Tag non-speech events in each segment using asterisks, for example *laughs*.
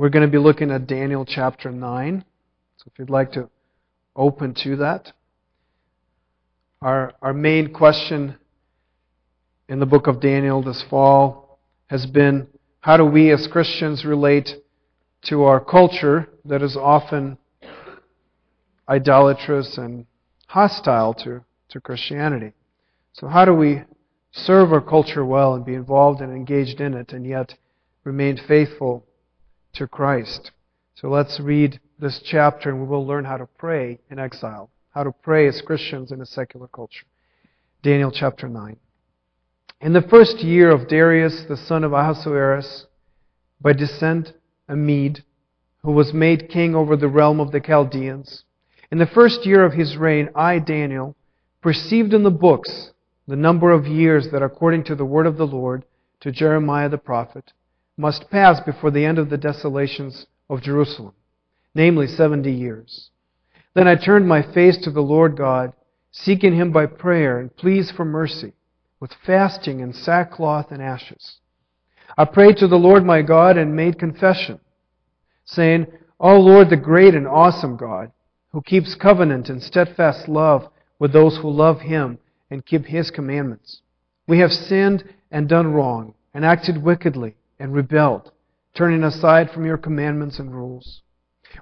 We're going to be looking at Daniel chapter 9. So if you'd like to open to that. Our, our main question in the book of Daniel this fall has been how do we as Christians relate to our culture that is often idolatrous and hostile to, to Christianity? So, how do we serve our culture well and be involved and engaged in it and yet remain faithful to Christ? So, let's read this chapter and we will learn how to pray in exile, how to pray as Christians in a secular culture. Daniel chapter 9. In the first year of Darius, the son of Ahasuerus, by descent a Mede, who was made king over the realm of the Chaldeans, in the first year of his reign, I, Daniel, perceived in the books the number of years that, according to the word of the Lord to Jeremiah the prophet, must pass before the end of the desolations of Jerusalem, namely seventy years. Then I turned my face to the Lord God, seeking him by prayer and pleas for mercy with fasting and sackcloth and ashes. I prayed to the Lord my God and made confession, saying, O Lord, the great and awesome God, who keeps covenant and steadfast love with those who love him and keep his commandments. We have sinned and done wrong, and acted wickedly and rebelled, turning aside from your commandments and rules.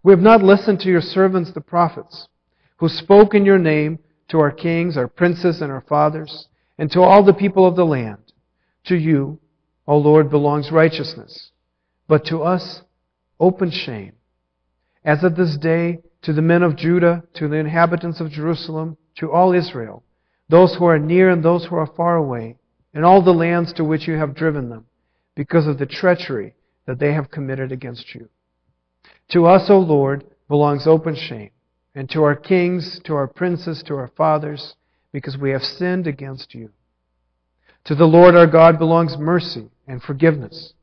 We have not listened to your servants the prophets, who spoke in your name to our kings, our princes, and our fathers and to all the people of the land. To you, O Lord, belongs righteousness, but to us, open shame. As at this day, to the men of Judah, to the inhabitants of Jerusalem, to all Israel, those who are near and those who are far away, and all the lands to which you have driven them, because of the treachery that they have committed against you. To us, O Lord, belongs open shame, and to our kings, to our princes, to our fathers, because we have sinned against you. To the Lord our God belongs mercy and forgiveness,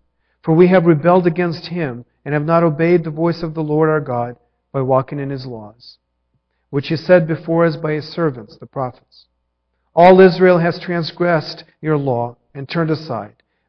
for we have rebelled against him and have not obeyed the voice of the Lord our God by walking in his laws, which he said before us by his servants, the prophets. All Israel has transgressed your law and turned aside,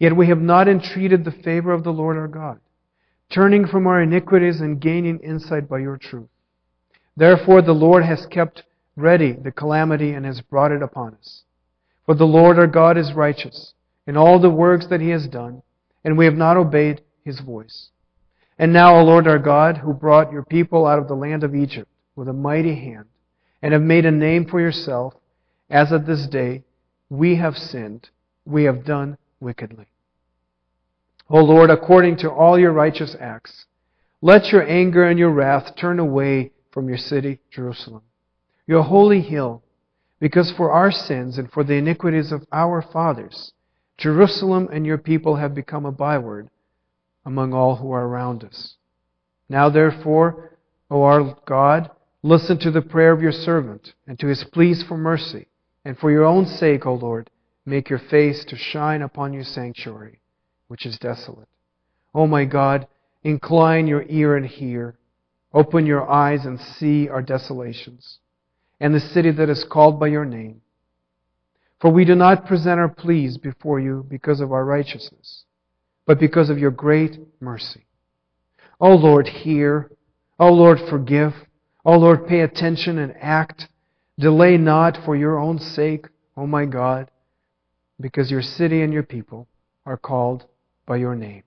Yet we have not entreated the favor of the Lord our God, turning from our iniquities and gaining insight by your truth. Therefore the Lord has kept ready the calamity and has brought it upon us. For the Lord our God is righteous in all the works that he has done, and we have not obeyed his voice. And now, O Lord our God, who brought your people out of the land of Egypt with a mighty hand, and have made a name for yourself, as at this day, we have sinned, we have done wickedly. O Lord, according to all your righteous acts, let your anger and your wrath turn away from your city, Jerusalem your holy hill, because for our sins and for the iniquities of our fathers, Jerusalem and your people have become a byword among all who are around us. Now, therefore, O our God, listen to the prayer of your servant and to his pleas for mercy, and for your own sake, O Lord, make your face to shine upon your sanctuary, which is desolate. O my God, incline your ear and hear. Open your eyes and see our desolations and the city that is called by your name. For we do not present our pleas before you because of our righteousness, but because of your great mercy. O Lord, hear. O Lord, forgive. O Lord, pay attention and act. Delay not for your own sake, O my God, because your city and your people are called by your name.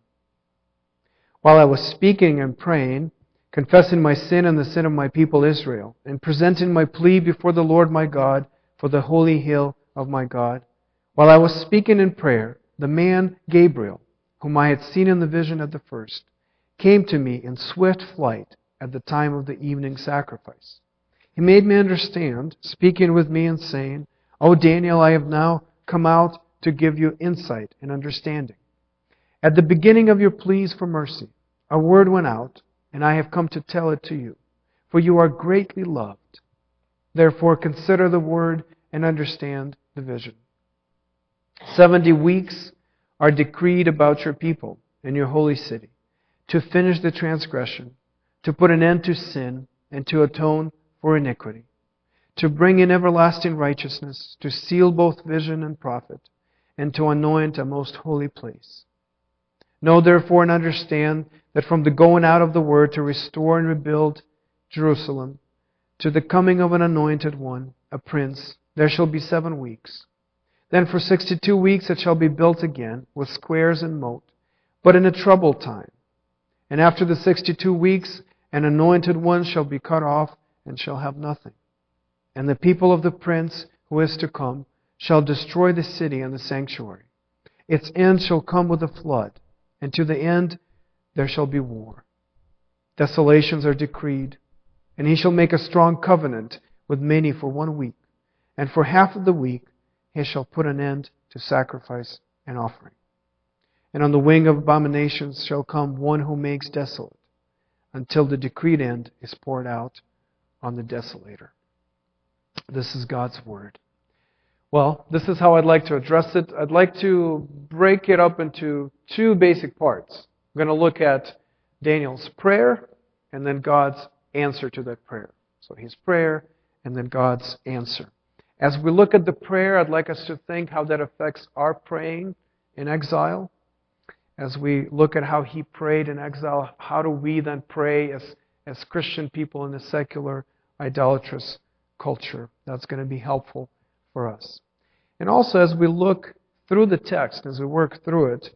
While I was speaking and praying, confessing my sin and the sin of my people Israel, and presenting my plea before the Lord my God for the holy hill of my God. While I was speaking in prayer, the man Gabriel, whom I had seen in the vision at the first, came to me in swift flight at the time of the evening sacrifice. He made me understand, speaking with me and saying, O Daniel, I have now come out to give you insight and understanding. At the beginning of your pleas for mercy, a word went out and I have come to tell it to you, for you are greatly loved. Therefore, consider the word and understand the vision. Seventy weeks are decreed about your people and your holy city to finish the transgression, to put an end to sin, and to atone for iniquity, to bring in everlasting righteousness, to seal both vision and prophet, and to anoint a most holy place. Know therefore and understand that from the going out of the word to restore and rebuild Jerusalem, to the coming of an anointed one, a prince, there shall be seven weeks. Then for sixty two weeks it shall be built again, with squares and moat, but in a troubled time. And after the sixty two weeks, an anointed one shall be cut off and shall have nothing. And the people of the prince who is to come shall destroy the city and the sanctuary. Its end shall come with a flood, and to the end there shall be war. Desolations are decreed, and he shall make a strong covenant with many for one week, and for half of the week he shall put an end to sacrifice and offering. And on the wing of abominations shall come one who makes desolate, until the decreed end is poured out on the desolator. This is God's word. Well, this is how I'd like to address it. I'd like to break it up into two basic parts. I'm going to look at Daniel's prayer and then God's answer to that prayer. So his prayer and then God's answer. As we look at the prayer, I'd like us to think how that affects our praying in exile. As we look at how he prayed in exile, how do we then pray as, as Christian people in a secular, idolatrous culture? That's going to be helpful for us. And also, as we look through the text, as we work through it,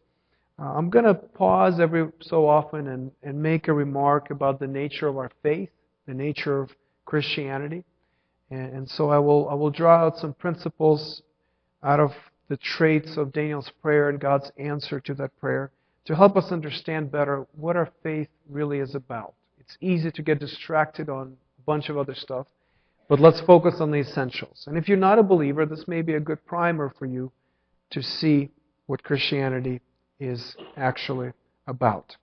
uh, I'm going to pause every so often and, and make a remark about the nature of our faith, the nature of Christianity. And, and so I will, I will draw out some principles out of the traits of Daniel's prayer and God's answer to that prayer to help us understand better what our faith really is about. It's easy to get distracted on a bunch of other stuff, but let's focus on the essentials. And if you're not a believer, this may be a good primer for you to see what Christianity is actually about.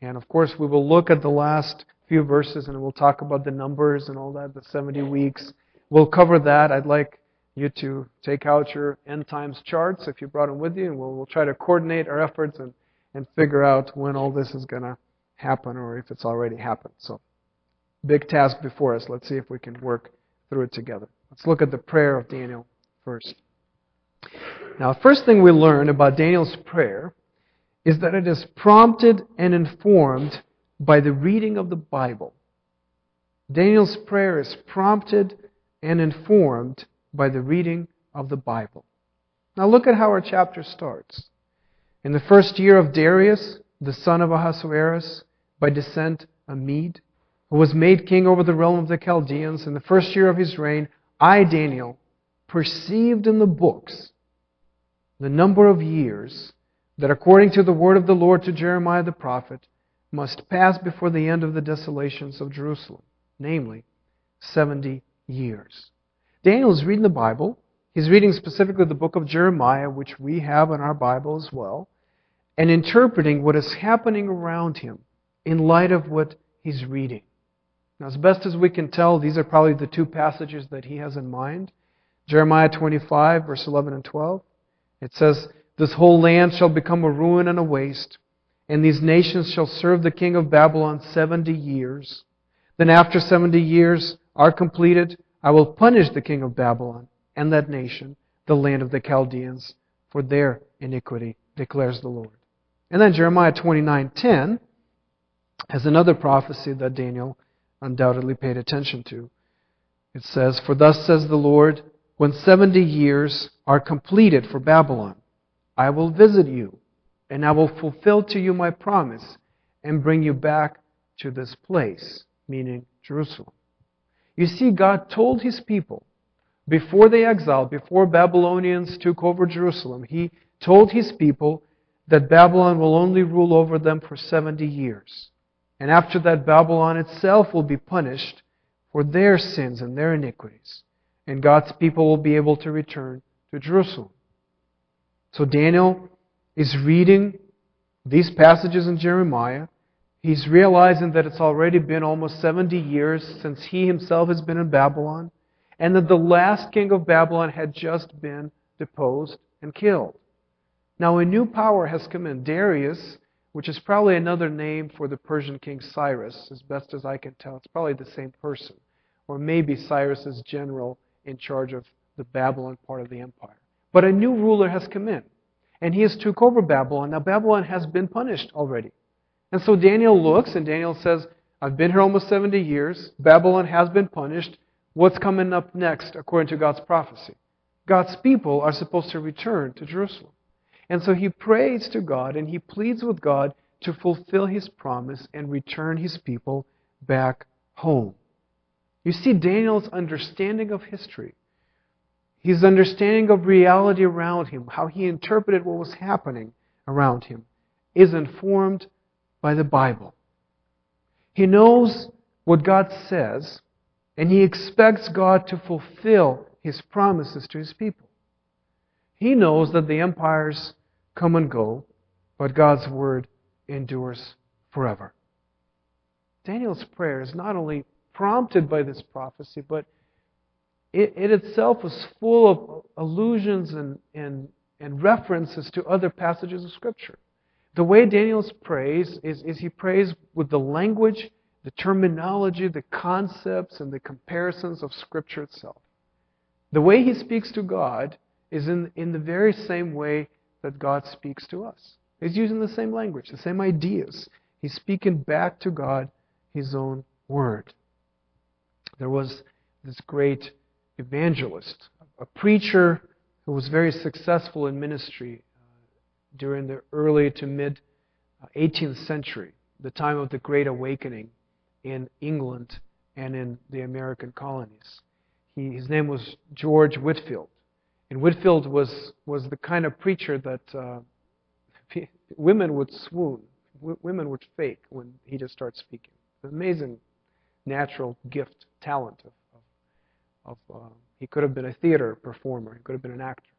And of course, we will look at the last few verses and we'll talk about the numbers and all that, the 70 weeks. We'll cover that. I'd like you to take out your end times charts if you brought them with you, and we'll, we'll try to coordinate our efforts and, and figure out when all this is going to happen or if it's already happened. So, big task before us. Let's see if we can work through it together. Let's look at the prayer of Daniel first. Now, first thing we learn about Daniel's prayer is that it is prompted and informed by the reading of the Bible. Daniel's prayer is prompted and informed by the reading of the Bible. Now look at how our chapter starts. In the first year of Darius, the son of Ahasuerus, by descent a Mede, who was made king over the realm of the Chaldeans, in the first year of his reign, I, Daniel, perceived in the books the number of years that according to the word of the Lord to Jeremiah the prophet, must pass before the end of the desolations of Jerusalem, namely, 70 years. Daniel is reading the Bible. He's reading specifically the book of Jeremiah, which we have in our Bible as well, and interpreting what is happening around him in light of what he's reading. Now, as best as we can tell, these are probably the two passages that he has in mind. Jeremiah 25, verse 11 and 12. It says, this whole land shall become a ruin and a waste, and these nations shall serve the king of Babylon seventy years. Then, after seventy years are completed, I will punish the king of Babylon and that nation, the land of the Chaldeans, for their iniquity, declares the Lord. And then Jeremiah 29:10 has another prophecy that Daniel undoubtedly paid attention to. It says, "For thus says the Lord, when 70 years are completed for Babylon, I will visit you, and I will fulfill to you my promise and bring you back to this place, meaning Jerusalem. You see, God told his people before they exiled, before Babylonians took over Jerusalem, he told his people that Babylon will only rule over them for 70 years. And after that, Babylon itself will be punished for their sins and their iniquities. And God's people will be able to return to Jerusalem. So Daniel is reading these passages in Jeremiah, He's realizing that it's already been almost 70 years since he himself has been in Babylon, and that the last king of Babylon had just been deposed and killed. Now, a new power has come in. Darius, which is probably another name for the Persian king Cyrus, as best as I can tell. It's probably the same person. Or maybe Cyrus's general in charge of the Babylon part of the empire. But a new ruler has come in, and he has took over Babylon. Now, Babylon has been punished already. And so Daniel looks, and Daniel says, I've been here almost 70 years. Babylon has been punished. What's coming up next, according to God's prophecy? God's people are supposed to return to Jerusalem. And so he prays to God and he pleads with God to fulfill his promise and return his people back home. You see Daniel's understanding of history, his understanding of reality around him, how he interpreted what was happening around him, is informed by the Bible. He knows what God says, and he expects God to fulfill his promises to his people. He knows that the empires come and go, but God's word endures forever. Daniel's prayer is not only prompted by this prophecy, but it, it itself was full of allusions and, and, and references to other passages of Scripture. The way Daniel prays is, is he prays with the language, the terminology, the concepts, and the comparisons of Scripture itself. The way he speaks to God is in, in the very same way that God speaks to us. He's using the same language, the same ideas. He's speaking back to God his own word. There was this great evangelist, a preacher who was very successful in ministry uh, during the early to mid 18th uh, century, the time of the Great Awakening in England and in the American colonies. He, his name was George Whitefield. And Whitefield was, was the kind of preacher that uh, *laughs* women would swoon, w- women would fake when he just starts speaking. An amazing natural gift, talent of, of, of uh, he could have been a theater performer, he could have been an actor.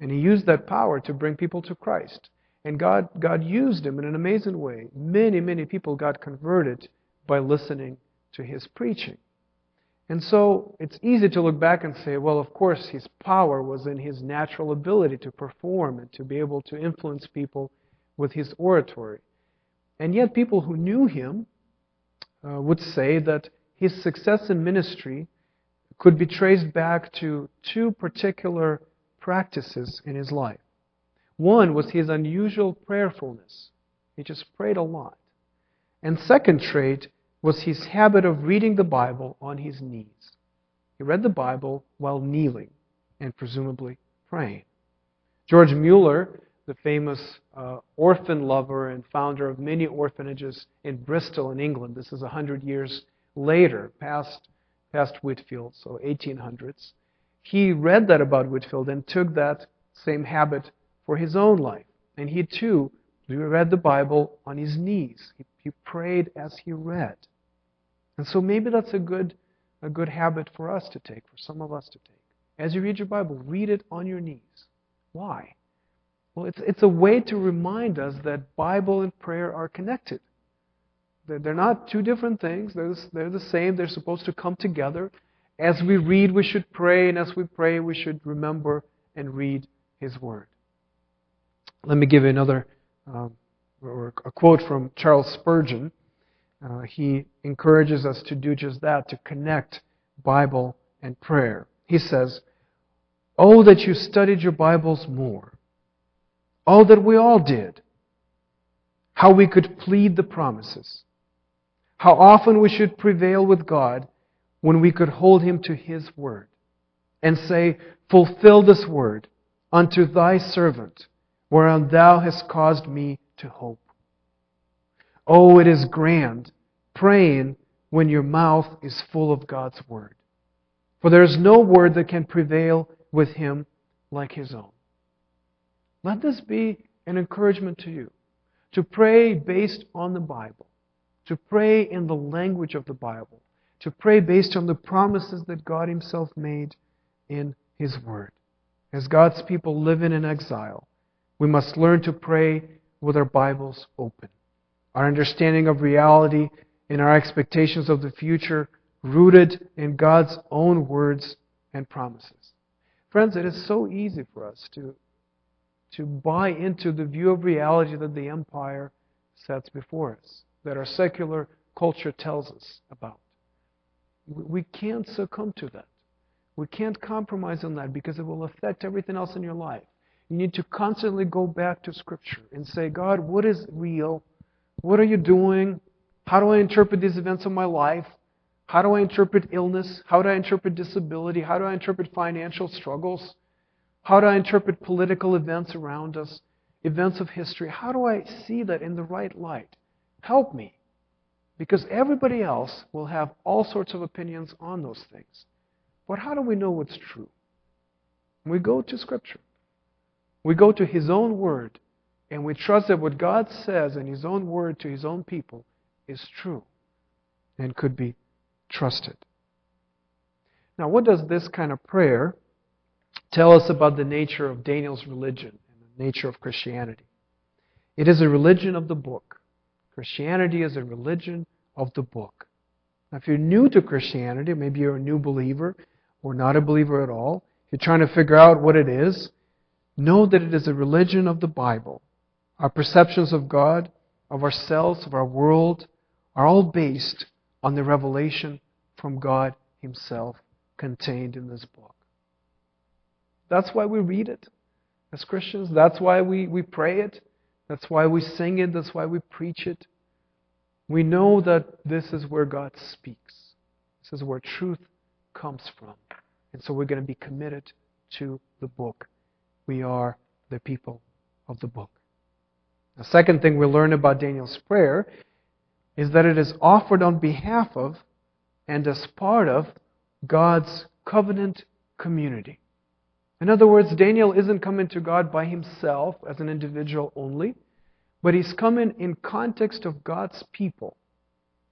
And he used that power to bring people to Christ. And God, God used him in an amazing way. Many, many people got converted by listening to his preaching. And so it's easy to look back and say, well, of course, his power was in his natural ability to perform and to be able to influence people with his oratory. And yet, people who knew him uh, would say that his success in ministry could be traced back to two particular practices in his life. One was his unusual prayerfulness. He just prayed a lot. And second trait was his habit of reading the Bible on his knees. He read the Bible while kneeling and presumably praying. George Mueller, the famous uh, orphan lover and founder of many orphanages in Bristol, in England, this is a hundred years later, past, past Whitefield, so 1800s. He read that about Whitefield and took that same habit for his own life. And he too read the Bible on his knees. He, he prayed as he read. And so maybe that's a good, a good habit for us to take, for some of us to take. As you read your Bible, read it on your knees. Why? Well, it's, it's a way to remind us that Bible and prayer are connected. They're, they're not two different things, they're, they're the same. They're supposed to come together. As we read, we should pray, and as we pray, we should remember and read His Word. Let me give you another um, or a quote from Charles Spurgeon. Uh, he encourages us to do just that, to connect Bible and prayer. He says, Oh, that you studied your Bibles more. Oh, that we all did. How we could plead the promises. How often we should prevail with God when we could hold Him to His word and say, Fulfill this word unto thy servant, whereon thou hast caused me to hope. Oh, it is grand praying when your mouth is full of God's word. For there is no word that can prevail with him like his own. Let this be an encouragement to you to pray based on the Bible, to pray in the language of the Bible, to pray based on the promises that God Himself made in His Word. As God's people live in exile, we must learn to pray with our Bibles open. Our understanding of reality, and our expectations of the future rooted in God's own words and promises. Friends, it is so easy for us to, to buy into the view of reality that the empire sets before us, that our secular culture tells us about. We can't succumb to that. We can't compromise on that because it will affect everything else in your life. You need to constantly go back to Scripture and say, God, what is real? What are you doing? How do I interpret these events of my life? How do I interpret illness? How do I interpret disability? How do I interpret financial struggles? How do I interpret political events around us? Events of history? How do I see that in the right light? Help me. Because everybody else will have all sorts of opinions on those things. But how do we know what's true? We go to Scripture. We go to His own Word, and we trust that what God says in His own Word to His own people is true and could be trusted. Now, what does this kind of prayer tell us about the nature of Daniel's religion and the nature of Christianity? It is a religion of the book. Christianity is a religion of the book. Now, if you're new to Christianity, maybe you're a new believer or not a believer at all, if you're trying to figure out what it is, know that it is a religion of the Bible. Our perceptions of God, of ourselves, of our world, are all based on the revelation from God Himself contained in this book. That's why we read it as Christians. That's why we, we pray it. That's why we sing it. That's why we preach it. We know that this is where God speaks. This is where truth comes from. And so we're going to be committed to the book. We are the people of the book. The second thing we learn about Daniel's prayer is that it is offered on behalf of and as part of God's covenant community. In other words, Daniel isn't coming to God by himself as an individual only, but he's coming in context of God's people.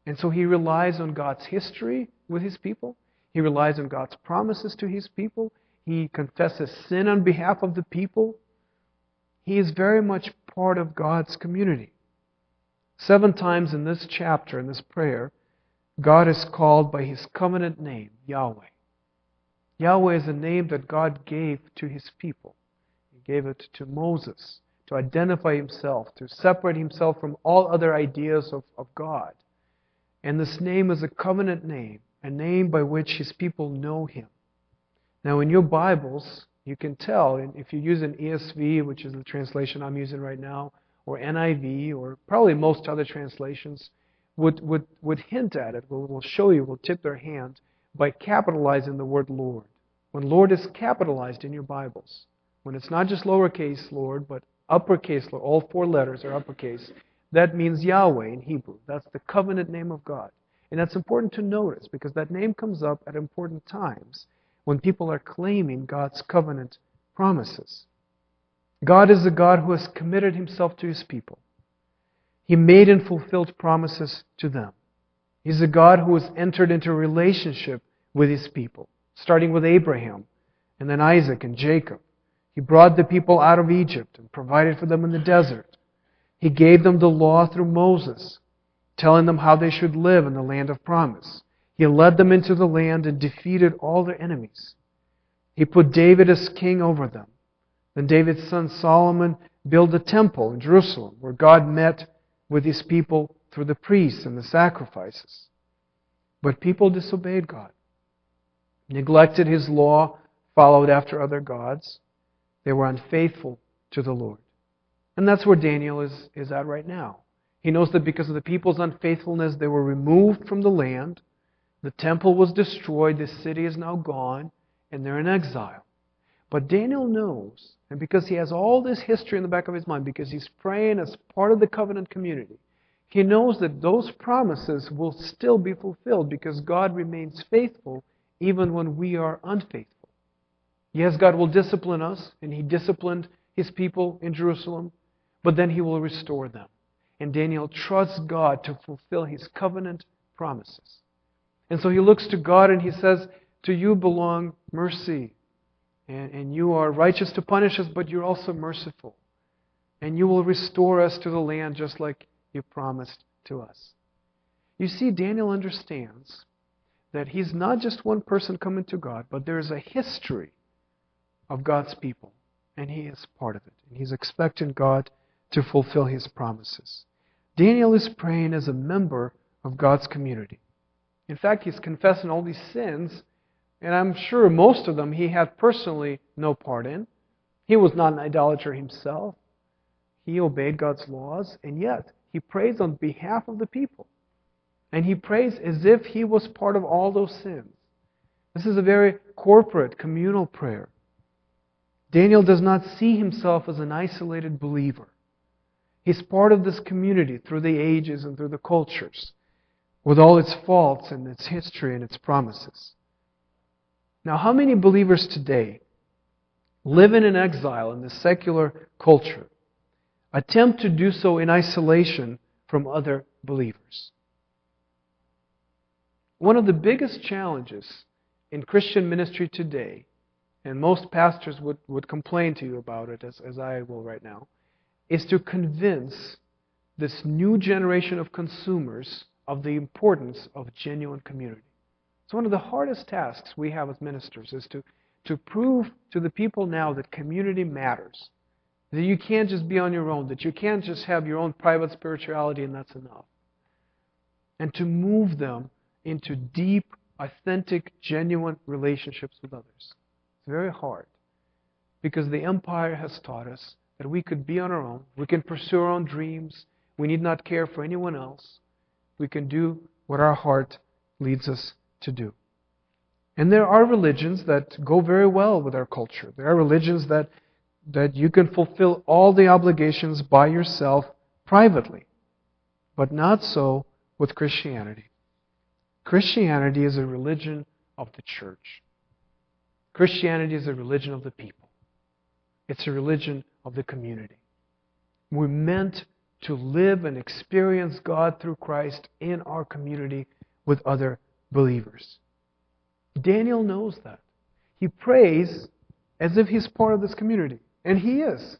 And so he relies on God's history with his people. He relies on God's promises to his people. He confesses sin on behalf of the people. He is very much part of God's community. Seven times in this chapter, in this prayer, God is called by his covenant name, Yahweh. Yahweh is a name that God gave to his people. He gave it to Moses to identify himself, to separate himself from all other ideas of, of God. And this name is a covenant name, a name by which his people know him. Now, in your Bibles, you can tell, if you use an ESV, which is the translation I'm using right now, or NIV, or probably most other translations, would, would, would hint at it, will, will show you, will tip their hand by capitalizing the word Lord. When Lord is capitalized in your Bibles, when it's not just lowercase Lord, but uppercase Lord, all four letters are uppercase, that means Yahweh in Hebrew. That's the covenant name of God. And that's important to notice because that name comes up at important times when people are claiming God's covenant promises. God is a God who has committed himself to his people. He made and fulfilled promises to them. He's a God who has entered into relationship with his people, starting with Abraham and then Isaac and Jacob. He brought the people out of Egypt and provided for them in the desert. He gave them the law through Moses, telling them how they should live in the land of promise. He led them into the land and defeated all their enemies. He put David as king over them. Then David's son Solomon built a temple in Jerusalem where God met with his people through the priests and the sacrifices. But people disobeyed God, neglected his law, followed after other gods. They were unfaithful to the Lord. And that's where Daniel is, is at right now. He knows that because of the people's unfaithfulness, they were removed from the land. The temple was destroyed. The city is now gone, and they're in exile. But Daniel knows and because he has all this history in the back of his mind, because he's praying as part of the covenant community, he knows that those promises will still be fulfilled because God remains faithful even when we are unfaithful. Yes, God will discipline us, and he disciplined his people in Jerusalem, but then he will restore them. And Daniel trusts God to fulfill his covenant promises. And so he looks to God and he says, To you belong mercy and, and you are righteous to punish us, but you're also merciful. And you will restore us to the land just like you promised to us. You see, Daniel understands that he's not just one person coming to God, but there is a history of God's people, and he is part of it. And he's expecting God to fulfill his promises. Daniel is praying as a member of God's community. In fact, he's confessing all these sins, and I'm sure most of them he had personally no part in. He was not an idolater himself. He obeyed God's laws, and yet he prays on behalf of the people. And he prays as if he was part of all those sins. This is a very corporate, communal prayer. Daniel does not see himself as an isolated believer. He's part of this community through the ages and through the cultures, with all its faults and its history and its promises. Now, how many believers today, living in an exile in the secular culture, attempt to do so in isolation from other believers? One of the biggest challenges in Christian ministry today, and most pastors would, would complain to you about it, as, as I will right now, is to convince this new generation of consumers of the importance of genuine community. It's one of the hardest tasks we have as ministers is to, to prove to the people now that community matters. That you can't just be on your own, that you can't just have your own private spirituality and that's enough. And to move them into deep, authentic, genuine relationships with others. It's very hard because the empire has taught us that we could be on our own, we can pursue our own dreams, we need not care for anyone else, we can do what our heart leads us to do. And there are religions that go very well with our culture. There are religions that, that you can fulfill all the obligations by yourself privately, but not so with Christianity. Christianity is a religion of the church. Christianity is a religion of the people. It's a religion of the community. We're meant to live and experience God through Christ in our community with other believers. Daniel knows that. He prays as if he's part of this community. And he is.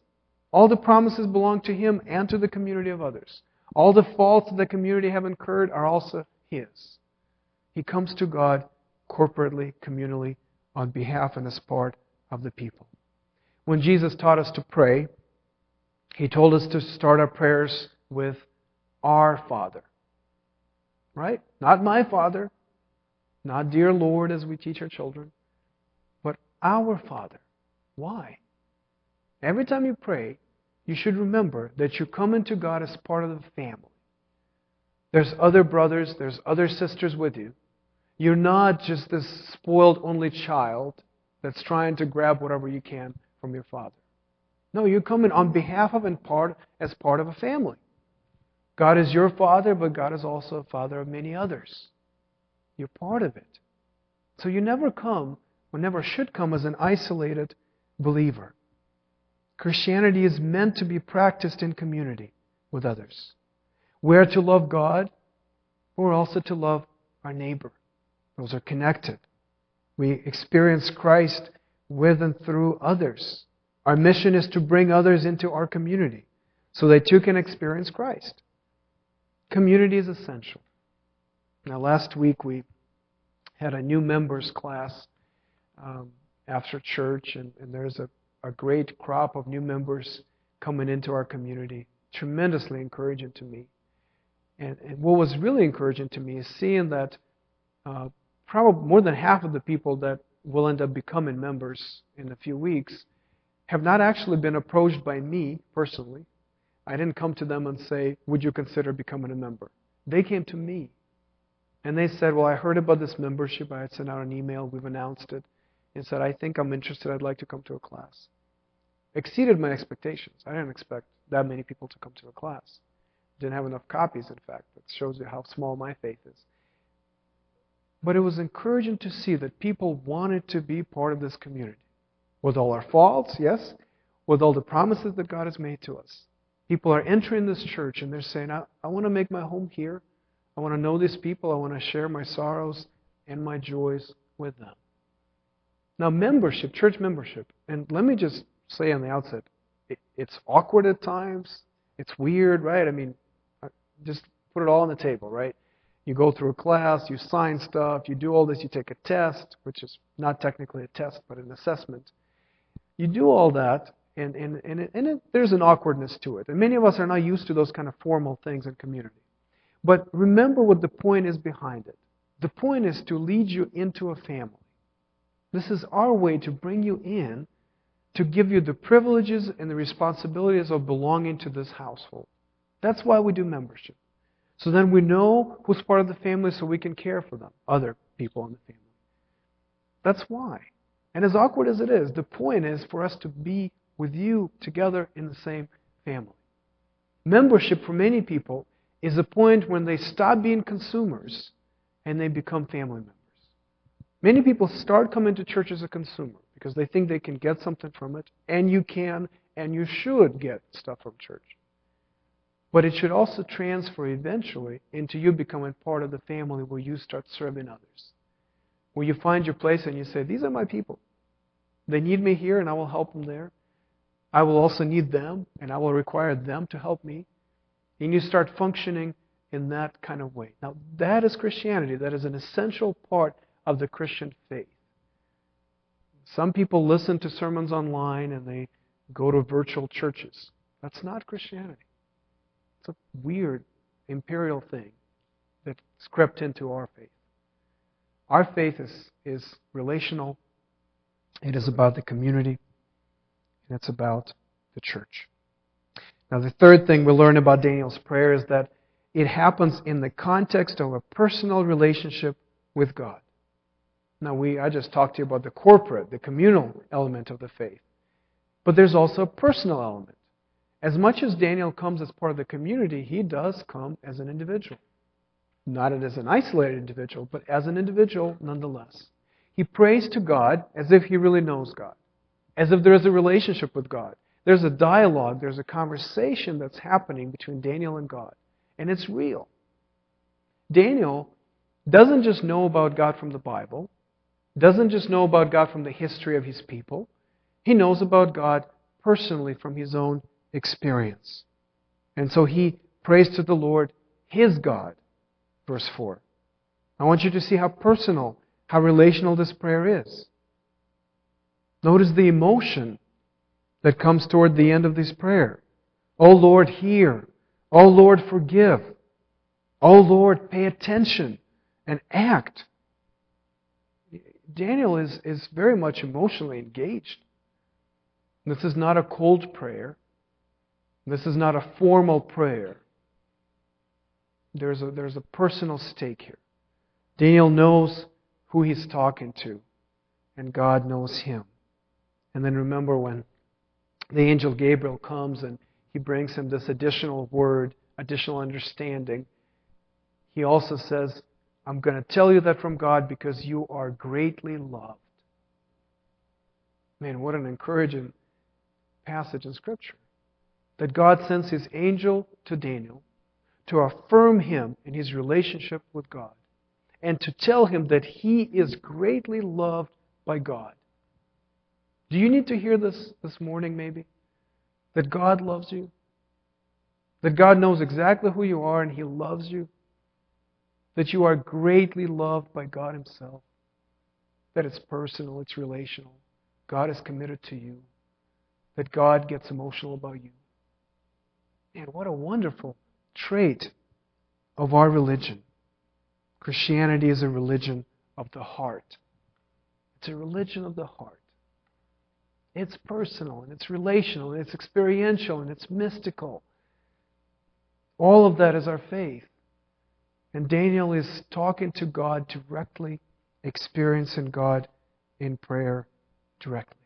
All the promises belong to him and to the community of others. All the faults that the community have incurred are also his. He comes to God corporately, communally, on behalf and as part of the people. When Jesus taught us to pray, he told us to start our prayers with our Father. Right? Not my Father, not dear Lord as we teach our children, but our Father. Why? Every time you pray, you should remember that you come into God as part of the family. There's other brothers, there's other sisters with you. You're not just this spoiled only child that's trying to grab whatever you can from your father. No, you come in on behalf of and part as part of a family. God is your father, but God is also a father of many others. You're part of it. So you never come, or never should come, as an isolated believer. Christianity is meant to be practiced in community with others. Where to love God, or also to love our neighbor. Those are connected. We experience Christ with and through others. Our mission is to bring others into our community so they too can experience Christ. Community is essential. Now, last week we had a new members class um, after church, and, and there's a, a great crop of new members coming into our community. Tremendously encouraging to me. And, and what was really encouraging to me is seeing that uh, probably more than half of the people that will end up becoming members in a few weeks have not actually been approached by me personally. I didn't come to them and say, Would you consider becoming a member? They came to me. And they said, Well, I heard about this membership. I had sent out an email. We've announced it. And said, I think I'm interested. I'd like to come to a class. Exceeded my expectations. I didn't expect that many people to come to a class. Didn't have enough copies, in fact. That shows you how small my faith is. But it was encouraging to see that people wanted to be part of this community. With all our faults, yes, with all the promises that God has made to us. People are entering this church and they're saying, I, I want to make my home here. I want to know these people. I want to share my sorrows and my joys with them. Now, membership, church membership, and let me just say on the outset, it, it's awkward at times. It's weird, right? I mean, Just put it all on the table, right? You go through a class, you sign stuff, you do all this, you take a test, which is not technically a test, but an assessment. You do all that, and, and, and, it, and it, there's an awkwardness to it. And many of us are not used to those kind of formal things in community. But remember what the point is behind it. The point is to lead you into a family. This is our way to bring you in, to give you the privileges and the responsibilities of belonging to this household. That's why we do membership. So then we know who's part of the family so we can care for them, other people in the family. That's why. And as awkward as it is, the point is for us to be with you together in the same family. Membership for many people is a point when they stop being consumers and they become family members. Many people start coming to church as a consumer because they think they can get something from it, and you can and you should get stuff from church. But it should also transfer eventually into you becoming part of the family where you start serving others. Where you find your place and you say, These are my people. They need me here and I will help them there. I will also need them and I will require them to help me. And you start functioning in that kind of way. Now, that is Christianity. That is an essential part of the Christian faith. Some people listen to sermons online and they go to virtual churches. That's not Christianity. It's a weird imperial thing that's crept into our faith. Our faith is, is relational, it is about the community, and it's about the church. Now, the third thing we learn about Daniel's prayer is that it happens in the context of a personal relationship with God. Now, we, I just talked to you about the corporate, the communal element of the faith. But there's also a personal element. As much as Daniel comes as part of the community, he does come as an individual. Not as an isolated individual, but as an individual nonetheless. He prays to God as if he really knows God, as if there is a relationship with God. There's a dialogue, there's a conversation that's happening between Daniel and God, and it's real. Daniel doesn't just know about God from the Bible, doesn't just know about God from the history of his people, he knows about God personally from his own experience. And so he prays to the Lord, his God. Verse 4. I want you to see how personal, how relational this prayer is. Notice the emotion that comes toward the end of this prayer. Oh Lord, hear. Oh Lord, forgive. Oh Lord, pay attention and act. Daniel is, is very much emotionally engaged. This is not a cold prayer. This is not a formal prayer. There's a, there's a personal stake here. Daniel knows who he's talking to, and God knows him. And then remember when the angel Gabriel comes and he brings him this additional word, additional understanding. He also says, I'm going to tell you that from God because you are greatly loved. Man, what an encouraging passage in Scripture. That God sends his angel to Daniel to affirm him in his relationship with God and to tell him that he is greatly loved by God. Do you need to hear this this morning, maybe? That God loves you? That God knows exactly who you are and He loves you? That you are greatly loved by God Himself? That it's personal, it's relational. God is committed to you. That God gets emotional about you. Man, what a wonderful trait of our religion. Christianity is a religion of the heart. It's a religion of the heart. It's personal and it's relational and it's experiential and it's mystical. All of that is our faith. And Daniel is talking to God directly, experiencing God in prayer directly.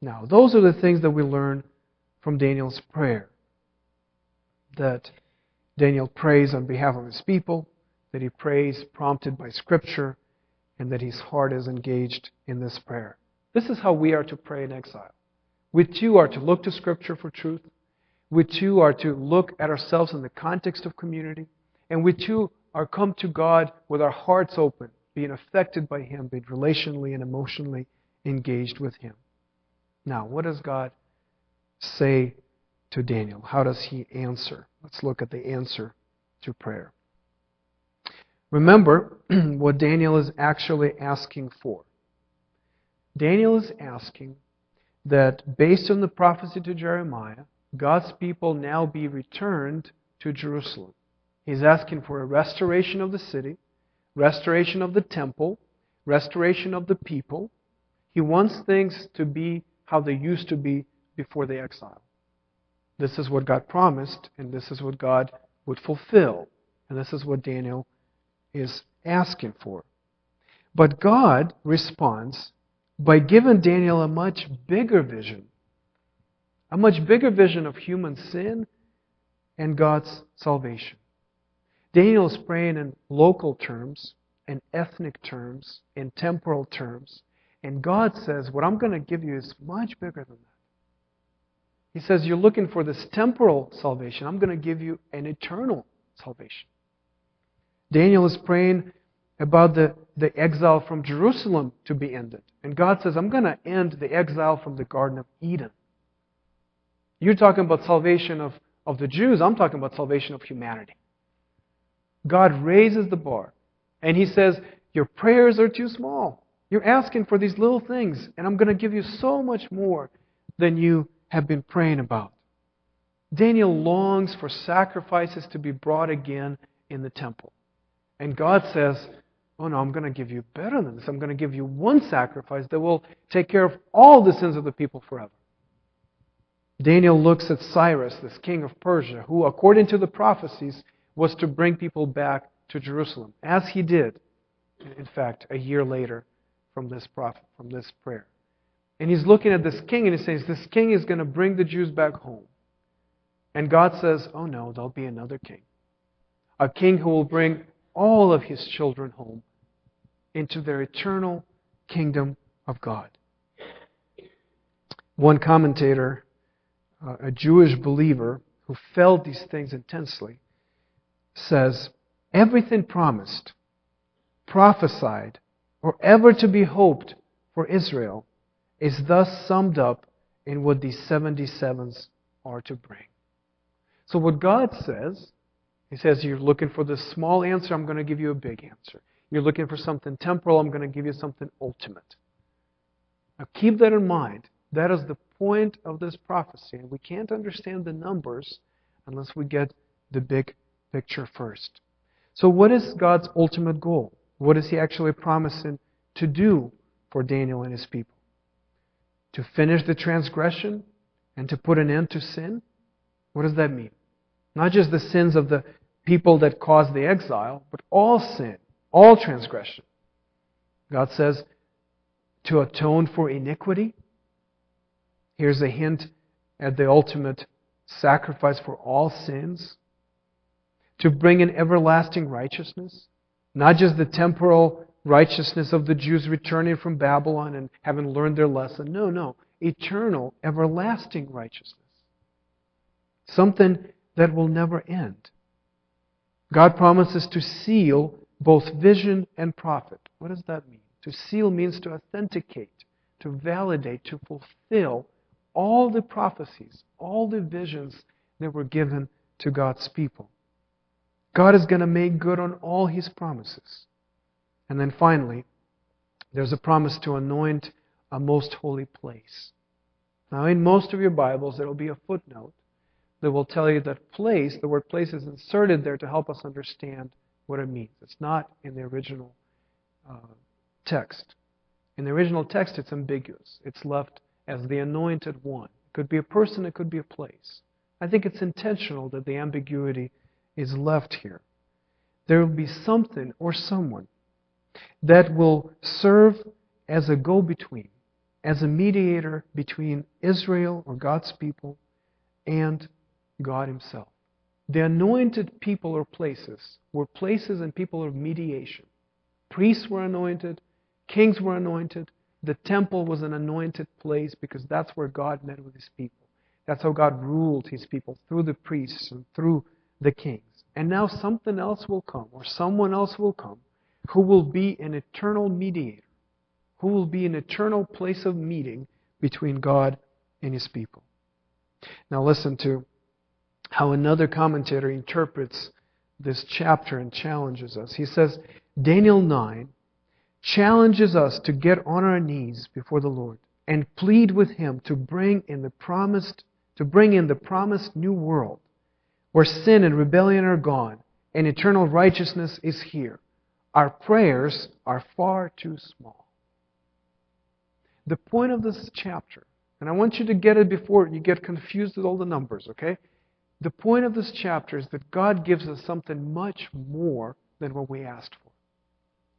Now, those are the things that we learn from Daniel's prayer. That Daniel prays on behalf of his people, that he prays prompted by Scripture, and that his heart is engaged in this prayer. This is how we are to pray in exile. We too are to look to Scripture for truth. We too are to look at ourselves in the context of community. And we too are come to God with our hearts open, being affected by Him, being relationally and emotionally engaged with Him. Now, what does God say to Daniel. How does he answer? Let's look at the answer to prayer. Remember *clears throat* what Daniel is actually asking for. Daniel is asking that, based on the prophecy to Jeremiah, God's people now be returned to Jerusalem. He's asking for a restoration of the city, restoration of the temple, restoration of the people. He wants things to be how they used to be before the exile. This is what God promised, and this is what God would fulfill. And this is what Daniel is asking for. But God responds by giving Daniel a much bigger vision, a much bigger vision of human sin and God's salvation. Daniel is praying in local terms, in ethnic terms, in temporal terms. And God says, What I'm going to give you is much bigger than that. He says, You're looking for this temporal salvation. I'm going to give you an eternal salvation. Daniel is praying about the, the exile from Jerusalem to be ended. And God says, I'm going to end the exile from the Garden of Eden. You're talking about salvation of, of the Jews. I'm talking about salvation of humanity. God raises the bar. And He says, Your prayers are too small. You're asking for these little things, and I'm going to give you so much more than you have been praying about. Daniel longs for sacrifices to be brought again in the temple. And God says, Oh no, I'm going to give you better than this. I'm going to give you one sacrifice that will take care of all the sins of the people forever. Daniel looks at Cyrus, this king of Persia, who, according to the prophecies, was to bring people back to Jerusalem, as he did, in fact, a year later from this prophet, from this prayer. And he's looking at this king and he says, This king is going to bring the Jews back home. And God says, Oh no, there'll be another king. A king who will bring all of his children home into their eternal kingdom of God. One commentator, uh, a Jewish believer who felt these things intensely, says, Everything promised, prophesied, or ever to be hoped for Israel is thus summed up in what these 77s are to bring. So, what God says, He says, You're looking for this small answer, I'm going to give you a big answer. You're looking for something temporal, I'm going to give you something ultimate. Now, keep that in mind. That is the point of this prophecy. And we can't understand the numbers unless we get the big picture first. So, what is God's ultimate goal? What is He actually promising to do for Daniel and his people? To finish the transgression and to put an end to sin? What does that mean? Not just the sins of the people that caused the exile, but all sin, all transgression. God says to atone for iniquity. Here's a hint at the ultimate sacrifice for all sins to bring in everlasting righteousness, not just the temporal righteousness of the Jews returning from Babylon and having learned their lesson. No, no. Eternal, everlasting righteousness. Something that will never end. God promises to seal both vision and prophet. What does that mean? To seal means to authenticate, to validate, to fulfill all the prophecies, all the visions that were given to God's people. God is going to make good on all his promises. And then finally, there's a promise to anoint a most holy place. Now, in most of your Bibles, there will be a footnote that will tell you that place, the word place, is inserted there to help us understand what it means. It's not in the original uh, text. In the original text, it's ambiguous. It's left as the anointed one. It could be a person, it could be a place. I think it's intentional that the ambiguity is left here. There will be something or someone that will serve as a go between, as a mediator between Israel or God's people and God Himself. The anointed people or places were places and people of mediation. Priests were anointed, kings were anointed, the temple was an anointed place because that's where God met with His people. That's how God ruled His people through the priests and through the kings. And now something else will come, or someone else will come, who will be an eternal mediator, who will be an eternal place of meeting between God and his people. Now listen to how another commentator interprets this chapter and challenges us. He says, Daniel 9 challenges us to get on our knees before the Lord and plead with him to bring in the promised to bring in the promised new world where sin and rebellion are gone and eternal righteousness is here. Our prayers are far too small. The point of this chapter, and I want you to get it before you get confused with all the numbers, okay? The point of this chapter is that God gives us something much more than what we asked for.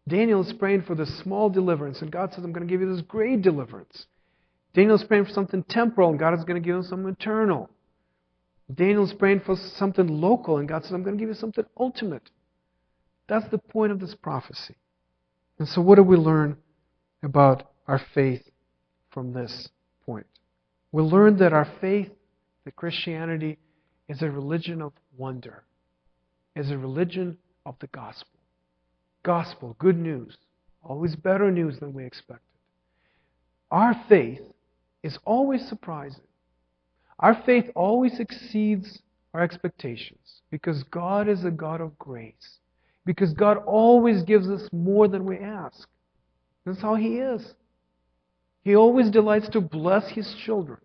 Daniel is praying for this small deliverance, and God says, I'm going to give you this great deliverance. Daniel is praying for something temporal, and God is going to give him something eternal. Daniel is praying for something local, and God says, I'm going to give you something ultimate. That's the point of this prophecy. And so, what do we learn about our faith from this point? We learn that our faith, that Christianity, is a religion of wonder, is a religion of the gospel. Gospel, good news, always better news than we expected. Our faith is always surprising. Our faith always exceeds our expectations because God is a God of grace. Because God always gives us more than we ask. That's how He is. He always delights to bless His children.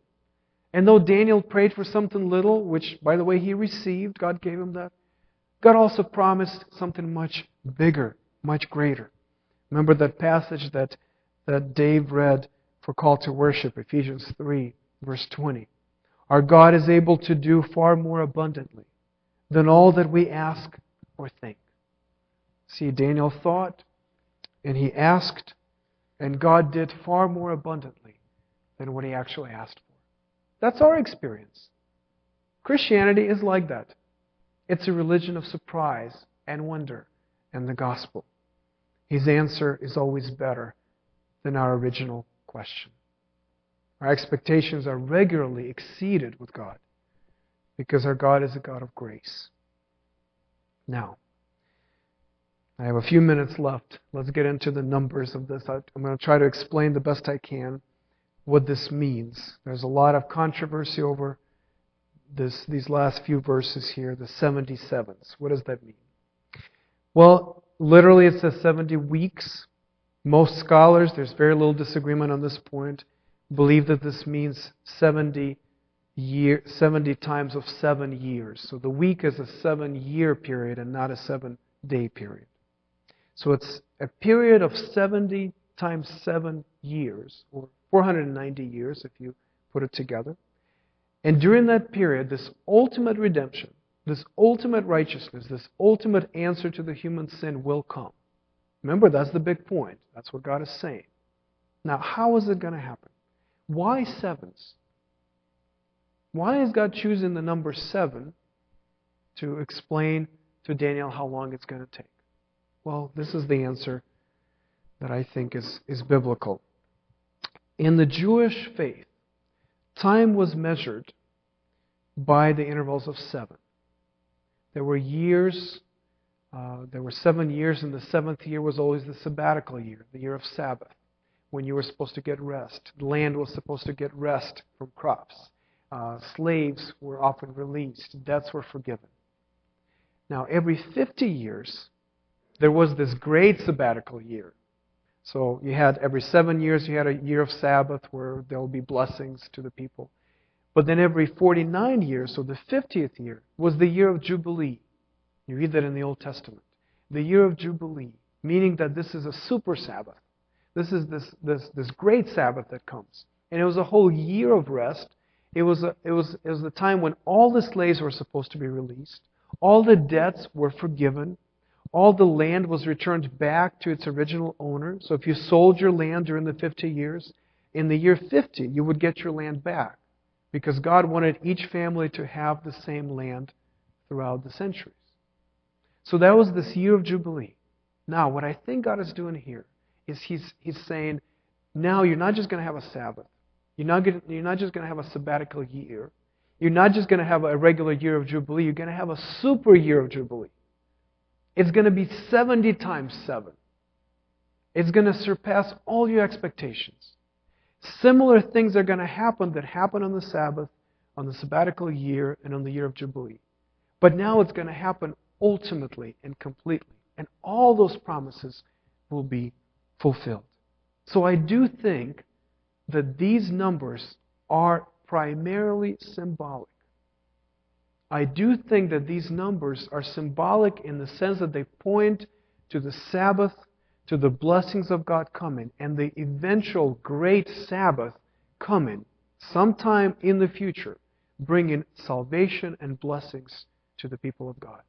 And though Daniel prayed for something little, which, by the way, he received, God gave him that, God also promised something much bigger, much greater. Remember that passage that, that Dave read for call to worship, Ephesians 3, verse 20. Our God is able to do far more abundantly than all that we ask or think. See, Daniel thought and he asked, and God did far more abundantly than what he actually asked for. That's our experience. Christianity is like that. It's a religion of surprise and wonder and the gospel. His answer is always better than our original question. Our expectations are regularly exceeded with God because our God is a God of grace. Now, I have a few minutes left. Let's get into the numbers of this. I'm going to try to explain the best I can what this means. There's a lot of controversy over this, these last few verses here, the 77s. What does that mean? Well, literally it says 70 weeks. Most scholars, there's very little disagreement on this point, believe that this means 70 year, 70 times of seven years. So the week is a seven year period and not a seven day period. So it's a period of 70 times seven years, or 490 years if you put it together. And during that period, this ultimate redemption, this ultimate righteousness, this ultimate answer to the human sin will come. Remember, that's the big point. That's what God is saying. Now, how is it going to happen? Why sevens? Why is God choosing the number seven to explain to Daniel how long it's going to take? Well, this is the answer that I think is, is biblical. In the Jewish faith, time was measured by the intervals of seven. There were years, uh, there were seven years, and the seventh year was always the sabbatical year, the year of Sabbath, when you were supposed to get rest. Land was supposed to get rest from crops. Uh, slaves were often released, debts were forgiven. Now, every 50 years, there was this great sabbatical year. So you had every seven years, you had a year of Sabbath where there will be blessings to the people. But then every 49 years, so the 50th year, was the year of Jubilee. You read that in the Old Testament. The year of Jubilee, meaning that this is a super Sabbath. This is this, this, this great Sabbath that comes. And it was a whole year of rest. It was, a, it, was, it was the time when all the slaves were supposed to be released, all the debts were forgiven, all the land was returned back to its original owner. So if you sold your land during the 50 years, in the year 50, you would get your land back because God wanted each family to have the same land throughout the centuries. So that was this year of Jubilee. Now, what I think God is doing here is He's, he's saying, now you're not just going to have a Sabbath. You're not, gonna, you're not just going to have a sabbatical year. You're not just going to have a regular year of Jubilee. You're going to have a super year of Jubilee. It's going to be 70 times 7. It's going to surpass all your expectations. Similar things are going to happen that happen on the Sabbath on the sabbatical year and on the year of Jubilee. But now it's going to happen ultimately and completely. And all those promises will be fulfilled. So I do think that these numbers are primarily symbolic. I do think that these numbers are symbolic in the sense that they point to the Sabbath, to the blessings of God coming, and the eventual great Sabbath coming sometime in the future, bringing salvation and blessings to the people of God.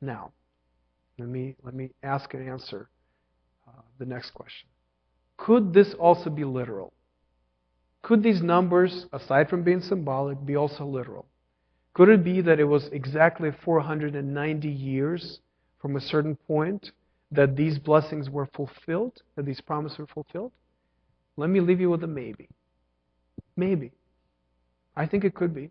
Now, let me, let me ask and answer uh, the next question. Could this also be literal? Could these numbers, aside from being symbolic, be also literal? Could it be that it was exactly 490 years from a certain point that these blessings were fulfilled, that these promises were fulfilled? Let me leave you with a maybe. Maybe. I think it could be.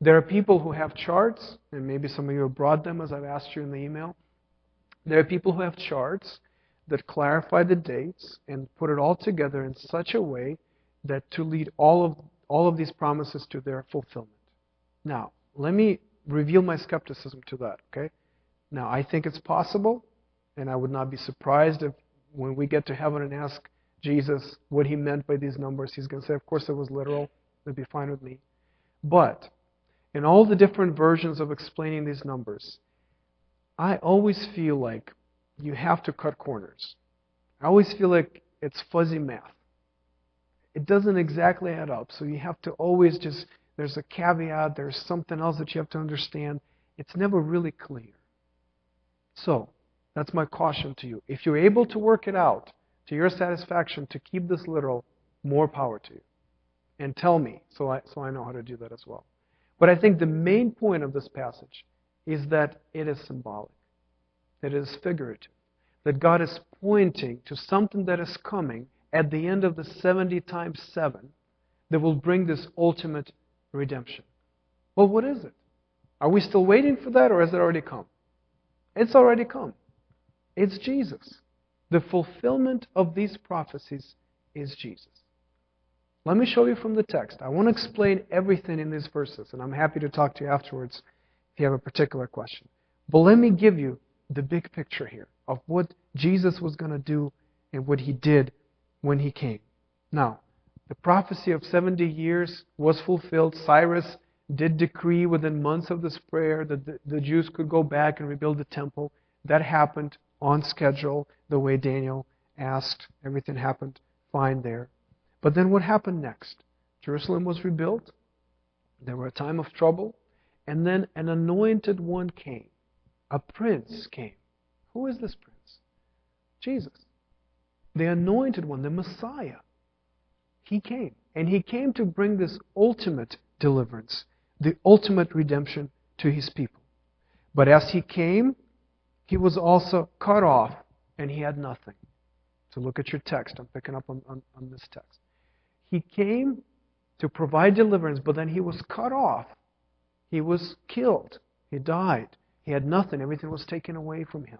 There are people who have charts, and maybe some of you have brought them as I've asked you in the email. There are people who have charts that clarify the dates and put it all together in such a way that to lead all of all of these promises to their fulfillment. Now, let me reveal my skepticism to that, okay? Now, I think it's possible, and I would not be surprised if when we get to heaven and ask Jesus what he meant by these numbers, he's going to say, Of course, it was literal. It'd be fine with me. But in all the different versions of explaining these numbers, I always feel like you have to cut corners. I always feel like it's fuzzy math. It doesn't exactly add up, so you have to always just, there's a caveat, there's something else that you have to understand. It's never really clear. So, that's my caution to you. If you're able to work it out to your satisfaction to keep this literal, more power to you. And tell me so I, so I know how to do that as well. But I think the main point of this passage is that it is symbolic, that it is figurative, that God is pointing to something that is coming at the end of the 70 times 7 that will bring this ultimate redemption. Well, what is it? Are we still waiting for that or has it already come? It's already come. It's Jesus. The fulfillment of these prophecies is Jesus. Let me show you from the text. I want to explain everything in these verses, and I'm happy to talk to you afterwards if you have a particular question. But let me give you the big picture here of what Jesus was going to do and what he did when he came. Now, the prophecy of 70 years was fulfilled. Cyrus did decree within months of this prayer that the, the Jews could go back and rebuild the temple. That happened on schedule, the way Daniel asked. Everything happened fine there. But then what happened next? Jerusalem was rebuilt. There were a time of trouble. And then an anointed one came. A prince came. Who is this prince? Jesus. The anointed one, the Messiah. He came. And he came to bring this ultimate deliverance, the ultimate redemption to his people. But as he came, he was also cut off and he had nothing. So look at your text. I'm picking up on, on, on this text. He came to provide deliverance, but then he was cut off. He was killed. He died. He had nothing. Everything was taken away from him.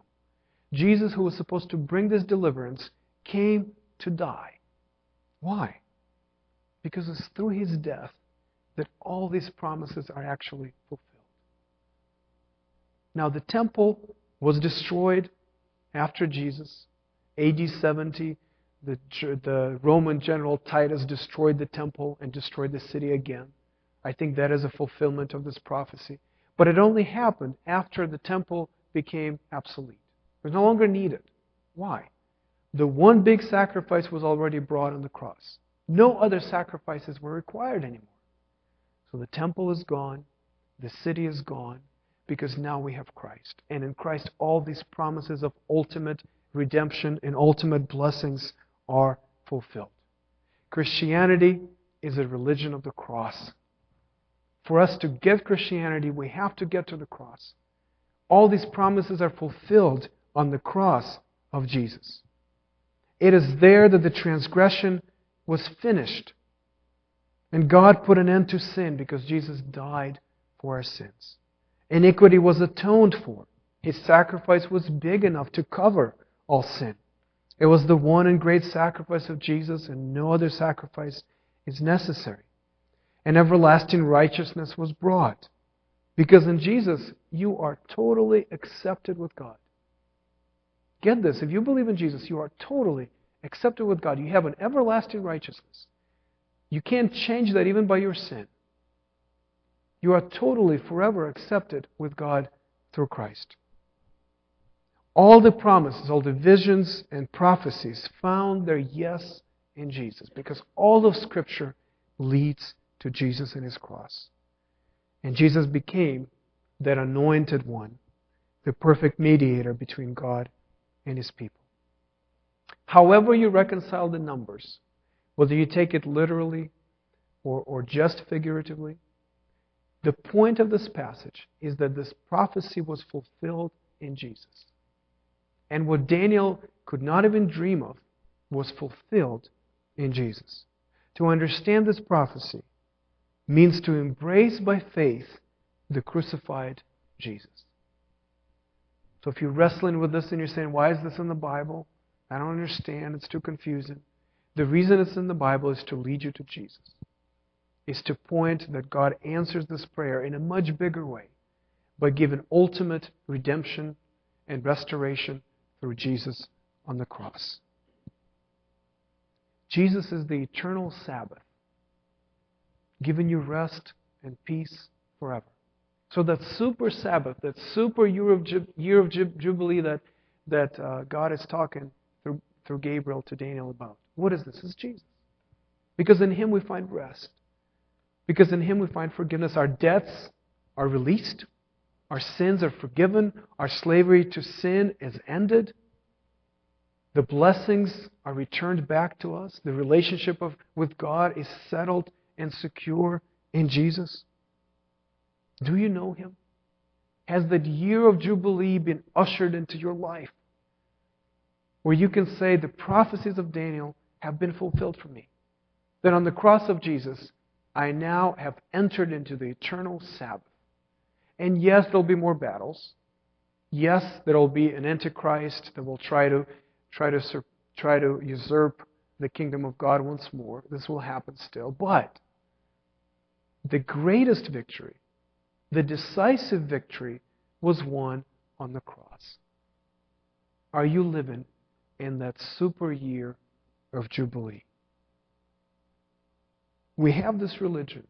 Jesus, who was supposed to bring this deliverance, came to die. Why? Because it's through his death that all these promises are actually fulfilled. Now, the temple was destroyed after Jesus, AD 70 the, the Roman general Titus destroyed the temple and destroyed the city again. I think that is a fulfillment of this prophecy. But it only happened after the temple became obsolete. It was no longer needed. Why? The one big sacrifice was already brought on the cross. No other sacrifices were required anymore. So the temple is gone, the city is gone, because now we have Christ. And in Christ, all these promises of ultimate redemption and ultimate blessings are fulfilled. Christianity is a religion of the cross. For us to get Christianity, we have to get to the cross. All these promises are fulfilled on the cross of Jesus. It is there that the transgression was finished. And God put an end to sin because Jesus died for our sins. Iniquity was atoned for. His sacrifice was big enough to cover all sin. It was the one and great sacrifice of Jesus, and no other sacrifice is necessary. and everlasting righteousness was brought. Because in Jesus, you are totally accepted with God. Get this if you believe in Jesus, you are totally accepted with God. You have an everlasting righteousness. You can't change that even by your sin. You are totally, forever accepted with God through Christ. All the promises, all the visions and prophecies found their yes in Jesus because all of Scripture leads to Jesus and His cross. And Jesus became that anointed one, the perfect mediator between God and His people. However, you reconcile the numbers, whether you take it literally or, or just figuratively, the point of this passage is that this prophecy was fulfilled in Jesus. And what Daniel could not even dream of was fulfilled in Jesus. To understand this prophecy means to embrace by faith the crucified Jesus. So if you're wrestling with this and you're saying, why is this in the Bible? I don't understand. It's too confusing. The reason it's in the Bible is to lead you to Jesus, is to point that God answers this prayer in a much bigger way by giving ultimate redemption and restoration through Jesus on the cross. Jesus is the eternal Sabbath, giving you rest and peace forever. So that super Sabbath, that super year of, year of Jubilee that, that uh, God is talking through, Gabriel to Daniel about, what is this? It's Jesus. Because in Him we find rest. Because in Him we find forgiveness. Our debts are released. Our sins are forgiven. Our slavery to sin is ended. The blessings are returned back to us. The relationship of, with God is settled and secure in Jesus. Do you know Him? Has that year of Jubilee been ushered into your life? Where you can say, The prophecies of Daniel have been fulfilled for me. That on the cross of Jesus, I now have entered into the eternal Sabbath. And yes, there'll be more battles. Yes, there will be an Antichrist that will try to try to, try to usurp the kingdom of God once more. This will happen still. But the greatest victory, the decisive victory, was won on the cross. Are you living in that super year of Jubilee? We have this religion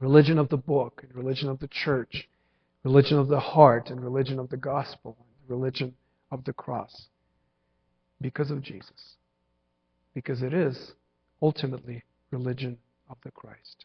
religion of the book, and religion of the church, religion of the heart, and religion of the gospel, and religion of the cross because of Jesus. Because it is ultimately religion of the Christ.